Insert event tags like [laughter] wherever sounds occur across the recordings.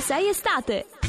ovunque sei estate.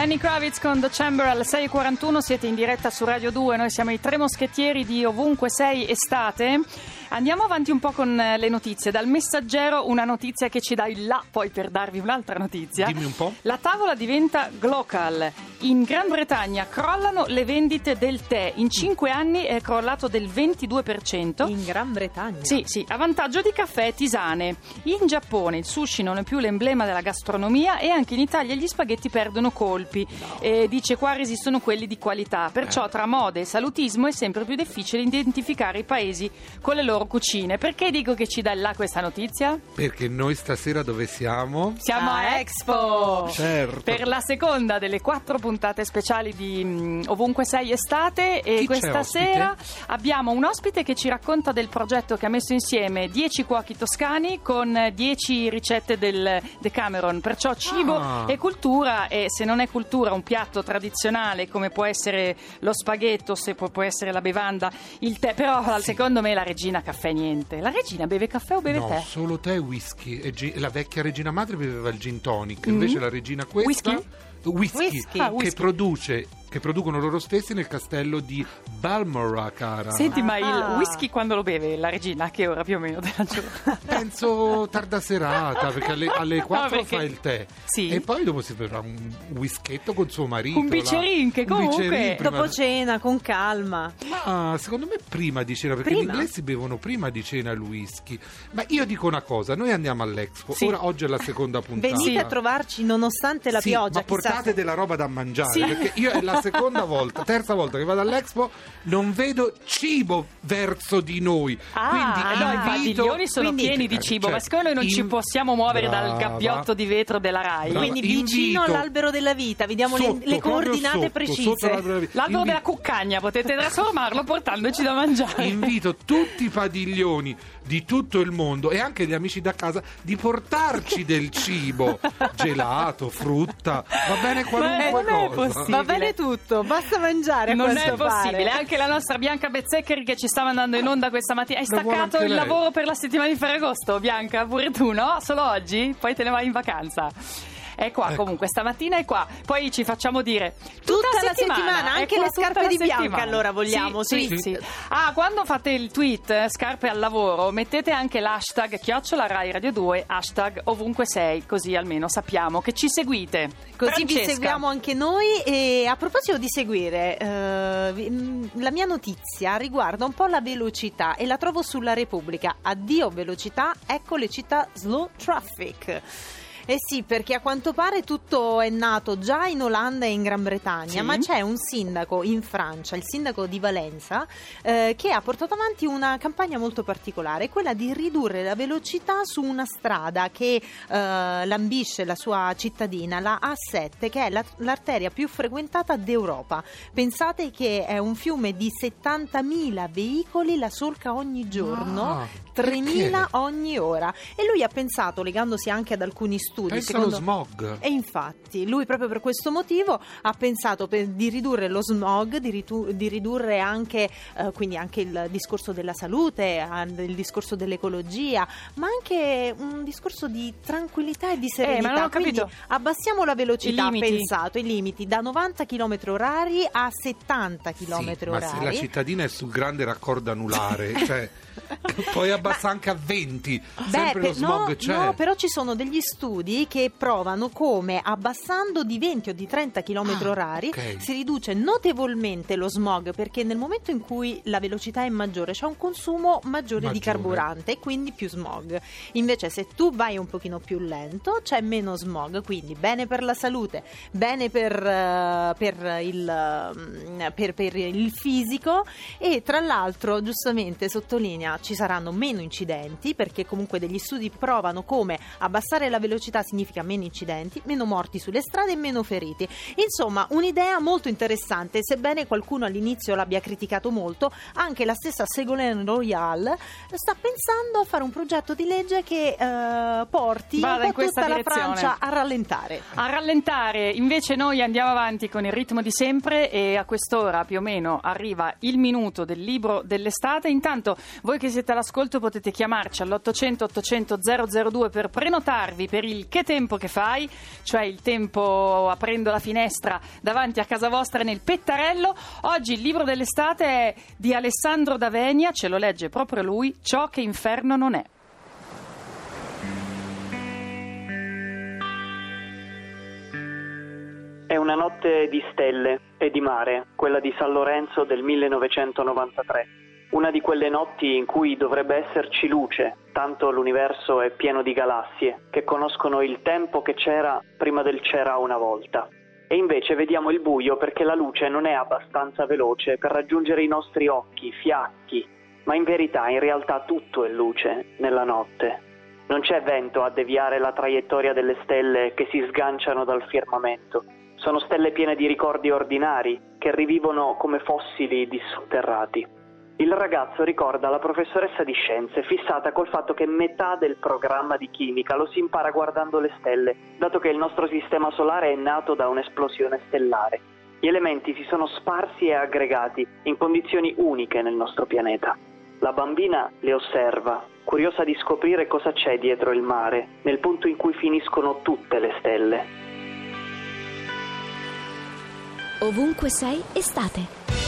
Lenny Kravitz con The Chamber alle 6.41, siete in diretta su Radio 2, noi siamo i tre moschettieri di Ovunque Sei Estate. Andiamo avanti un po' con eh, le notizie. Dal messaggero una notizia che ci dà il là poi per darvi un'altra notizia. Dimmi un po'. La tavola diventa glocal. In Gran Bretagna crollano le vendite del tè. In 5 anni è crollato del 22%. In Gran Bretagna. Sì, sì, a vantaggio di caffè e tisane. In Giappone il sushi non è più l'emblema della gastronomia e anche in Italia gli spaghetti perdono colpi. E dice qua resistono quelli di qualità. Perciò tra mode e salutismo è sempre più difficile identificare i paesi con le loro cucine. Perché dico che ci dà là questa notizia? Perché noi stasera dove siamo? Siamo a Expo! Certo. Per la seconda delle quattro puntate speciali di mm, Ovunque Sei Estate e Chi questa sera abbiamo un ospite che ci racconta del progetto che ha messo insieme 10 cuochi toscani con 10 ricette del Decameron, perciò cibo Ah. e cultura e se non è cultura un piatto tradizionale come può essere lo spaghetto, se può, può essere la bevanda, il tè, però secondo me la regina caffè niente. La regina beve caffè o beve no, tè? solo tè e whisky. E gi- la vecchia regina madre beveva il gin tonic, invece la regina questa... Whisky? Whisky, Whisky. Ah, che whisky. produce che producono loro stessi nel castello di Balmoral, cara. Senti, ma il Ah. whisky quando lo beve la regina? A che ora più o meno della giornata? [laughs] Penso tarda serata, perché alle, alle 4 perché- fa il tè. Sì. E poi dopo si berrà un whisketto con suo marito. Un bicerin, che Un comunque- bicerin prima- Dopo cena, con calma. Ma secondo me prima di cena, perché Prima? gli inglesi bevono prima di cena il whisky. Ma io dico una cosa, noi andiamo all'Expo, Sì. ora oggi è la seconda puntata. Venite a trovarci nonostante la Sì, pioggia. ma portate chissà- della roba da mangiare Sì. perché io è la [laughs] seconda volta, terza volta che vado all'Expo, non vedo cibo verso di noi. Ah, Quindi no, i invito- padiglioni sono quindi- pieni di Eh, cibo, cioè, ma secondo noi non ci in- possiamo muovere dal Brava. gabbiotto di vetro della RAI. Brava. Quindi vicino Invito- all'albero della vita, vi diamo le- Sotto, le, proprio coordinate sotto, precise. sotto l'albero della- L'albero Invi- della cuccagna potete trasformarlo portandoci da mangiare. Invito tutti i padiglioni di tutto il mondo e anche gli amici da casa di portarci del cibo, [laughs] gelato, frutta, va bene qualunque non è cosa. possibile. Va bene tutto, basta mangiare. Non è possibile, pare. anche la nostra Bianca Bezzeccheri che ci sta mandando in onda questa mattina. Hai Lo staccato il lei. lavoro per la settimana di Ferragosto, Bianca, pure tu, no? Solo oggi? Poi te ne vai in vacanza. È qua Ecco. comunque, stamattina è qua. Poi ci facciamo dire Tutta tutta la settimana, è anche qua le scarpe di Bianca, settimana. allora, vogliamo, Sì, sì. sì, sì. Ah, quando fate il tweet eh, scarpe al lavoro, mettete anche l'hashtag chiocciola Rai Radio 2, hashtag ovunque sei, così almeno sappiamo che ci seguite. Così vi Francesca. seguiamo anche noi e a proposito di seguire, eh, vi- mh, la mia notizia riguarda un po' la velocità e la trovo sulla Repubblica. Addio velocità, ecco le città slow traffic. Eh sì, perché a quanto pare tutto è nato già in Olanda e in Gran Bretagna, Sì. ma c'è un sindaco in Francia, il sindaco di Valenza, eh, che ha portato avanti una campagna molto particolare, quella di ridurre la velocità su una strada che eh, lambisce la sua cittadina, la A7, che è la- l'arteria più frequentata d'Europa. Pensate che è un fiume di 70.000 veicoli, la solca ogni giorno. Ah, 3.000 perché? ogni ora e lui ha pensato, legandosi anche ad alcuni studi, Pensa allo secondo- smog. e infatti, lui proprio per questo motivo ha pensato per- di ridurre lo smog, di, ritu- di ridurre anche, eh, quindi anche il discorso della salute, il discorso dell'ecologia, ma anche un discorso di tranquillità e di serenità. Eh, ma non ho Quindi capito. abbassiamo la velocità, I ha pensato, i limiti da 90 km orari a 70 km Sì, ma se la orari. cittadina è sul grande raccordo anulare, cioè, [laughs] poi abbassa anche a 20, sempre Beh, lo per- no, no, però ci sono degli studi che provano come abbassando di 20 o di 30 km Ah, orari ok. si riduce notevolmente lo smog perché nel momento in cui la velocità è maggiore c'è un consumo maggiore, di Maggiore. carburante e quindi più smog. Invece se tu vai un pochino più lento c'è meno smog, quindi bene per la salute, bene per, eh, per il, mm, per- per il fisico e tra l'altro giustamente sottolinea ci saranno meno incidenti perché comunque degli studi provano come abbassare la velocità significa meno incidenti, meno morti sulle strade e meno feriti. Insomma, un'idea molto interessante, sebbene qualcuno all'inizio l'abbia criticato molto, anche la stessa Ségolène Royal sta pensando a fare un progetto di legge che eh, porti Vada un po' questa tutta la direzione. Francia a rallentare. A rallentare, invece noi andiamo avanti con il ritmo di sempre e a quest'ora più o meno arriva il minuto del libro dell'estate. Intanto voi che siete all'ascolto potete chiamarci all'800 800 002 per prenotarvi per il che tempo che fai, cioè il tempo aprendo la finestra davanti a casa vostra nel pettarello. Oggi il libro dell'estate è di Alessandro D'Avenia, ce lo legge proprio lui, Ciò che inferno non è. È una notte di stelle e di mare, quella di San Lorenzo del 1993. Una di quelle notti in cui dovrebbe esserci luce, tanto l'universo è pieno di galassie che conoscono il tempo che c'era prima del c'era una volta. E invece vediamo il buio perché la luce non è abbastanza veloce per raggiungere i nostri occhi, fiacchi, ma in verità, in realtà tutto è luce nella notte. Non c'è vento a deviare la traiettoria delle stelle che si sganciano dal firmamento. Sono stelle piene di ricordi ordinari che rivivono come fossili dissotterrati. Il ragazzo ricorda la professoressa di scienze fissata col fatto che metà del programma di chimica lo si impara guardando le stelle, dato che il nostro sistema solare è nato da un'esplosione stellare. Gli elementi si sono sparsi e aggregati in condizioni uniche nel nostro pianeta. La bambina le osserva, curiosa di scoprire cosa c'è dietro il mare, nel punto in cui finiscono tutte le stelle. Ovunque sei, estate.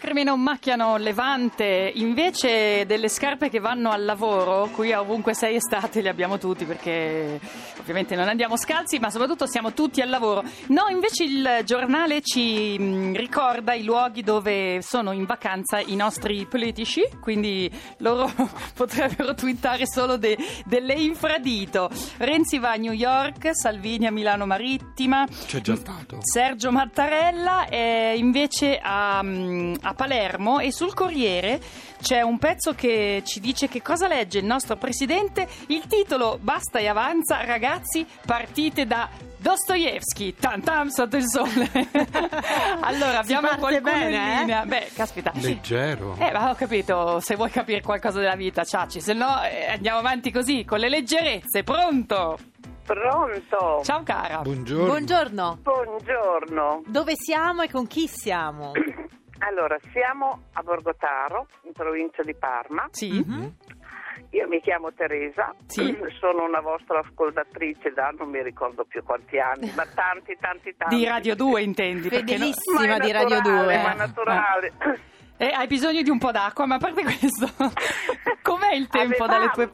Lacrime non macchiano Levante, invece delle scarpe che vanno al lavoro, qui a ovunque sei estate le abbiamo tutti perché ovviamente non andiamo scalzi, ma soprattutto siamo tutti al lavoro. No, invece il giornale ci mh, ricorda i luoghi dove sono in vacanza i nostri politici, quindi loro [laughs] potrebbero twittare solo de- delle infradito. Renzi va a New York, Salvini a Milano Marittima, C'è già stato. Sergio Mattarella è invece a, mm, a Palermo e sul Corriere c'è un pezzo che ci dice che cosa legge il nostro presidente. Il titolo Basta e avanza, ragazzi, partite da Dostoevsky, tam tam sotto il sole. [laughs] allora abbiamo parte qualcuno bene, in eh? linea. Beh, caspita. Leggero. Eh, ma ho capito, se vuoi capire qualcosa della vita, ciaci, se no eh, andiamo avanti così, con le leggerezze. Pronto? Pronto? Ciao cara. Buongiorno. Buongiorno. Buongiorno. Dove siamo e con chi siamo? [clears throat] Allora, siamo a Borgotaro, in provincia di Parma. Sì? Io mi chiamo Teresa, Sì. [clears throat] sono una vostra ascoltatrice da non mi ricordo più quanti anni, ma tanti, tanti, tanti. Di Radio 2 intendi? no- Fedelissima Ma è di Radio naturale, 2. Ma naturale. Eh, hai bisogno di un po' d'acqua, ma a parte questo, [laughs] com'è il tempo Avevamo- dalle tue...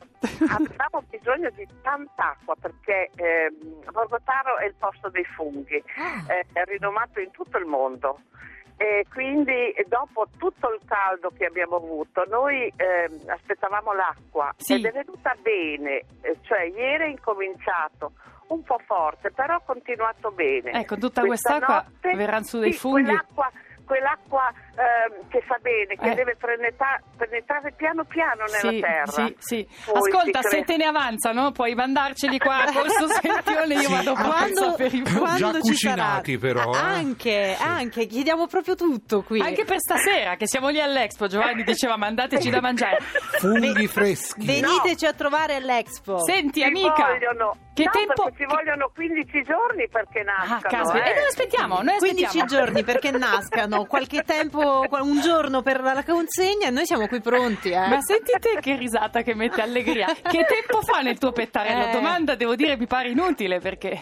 Avevamo bisogno di tanta acqua perché ehm, Borgotaro è il posto dei funghi, Ah. eh, è rinomato in tutto il mondo. E quindi eh, dopo tutto il caldo che abbiamo avuto, noi ehm, aspettavamo l'acqua Sì. ed è venuta bene, eh, cioè ieri è incominciato un po' forte, però ha continuato bene. Ecco, tutta quest'acqua notte- verranno su dei sì, funghi. Quell'acqua, quell'acqua ehm, che fa bene, che Eh. deve penetra- penetrare piano piano nella Sì, terra. sì, sì. Poi Ascolta, se crea- te ne avanzano, puoi mandarceli qua a Corso [laughs] Sentione, io Sì, vado qua per Quando, sapere i quando Già ci cucinati, sarà- però, eh. Anche, anche, chiediamo proprio tutto qui. Anche per stasera, che siamo lì all'Expo, Giovanni diceva mandateci da mangiare. Funghi freschi. Veniteci a trovare all'Expo. Senti, Ci amica, vogliono, che no, tempo... ci vogliono 15 giorni perché Ah, nascano. caspita. eh. E noi aspettiamo, noi 15 aspettiamo. giorni perché nascano, qualche tempo, un giorno per la consegna e noi siamo qui pronti. Eh. Ma senti te che risata che mette allegria. Che tempo fa nel tuo pettarello? Eh. Domanda, devo dire, mi pare inutile perché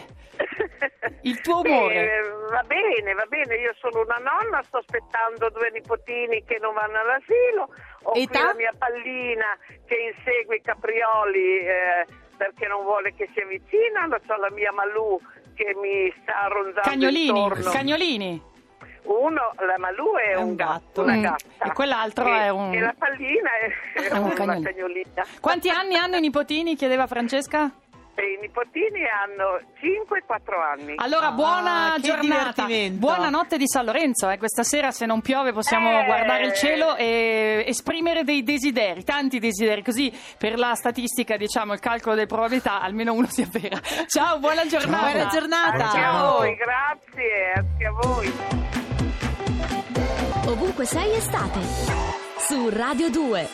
il tuo umore. Eh, va bene, va bene, io sono una nonna, sto aspettando due nipotini che non vanno all'asilo, ho qui Età? la mia pallina che insegue i caprioli eh, perché non vuole che si avvicinano, ho la mia Malù che mi sta ronzando Cagnolini, intorno. cagnolini. Uno, la Malù è, È un un gatto, una Mm, gatta. e quell'altro E- è un- E la pallina è, è un [laughs] una cagnolina. Quanti anni hanno i nipotini? Chiedeva Francesca. E i nipotini hanno 5 e 4 anni. Allora, Ah, buona che giornata. divertimento. Buonanotte di San Lorenzo. eh. Questa sera, se non piove, possiamo Eh. guardare il cielo e esprimere dei desideri, tanti desideri. Così, per la statistica, diciamo, il calcolo delle probabilità, almeno uno si avvera. [laughs] Ciao, buona giornata. Buona giornata. Anche a Ciao. voi, grazie, anche a voi. Ovunque sei estate. Su Radio 2.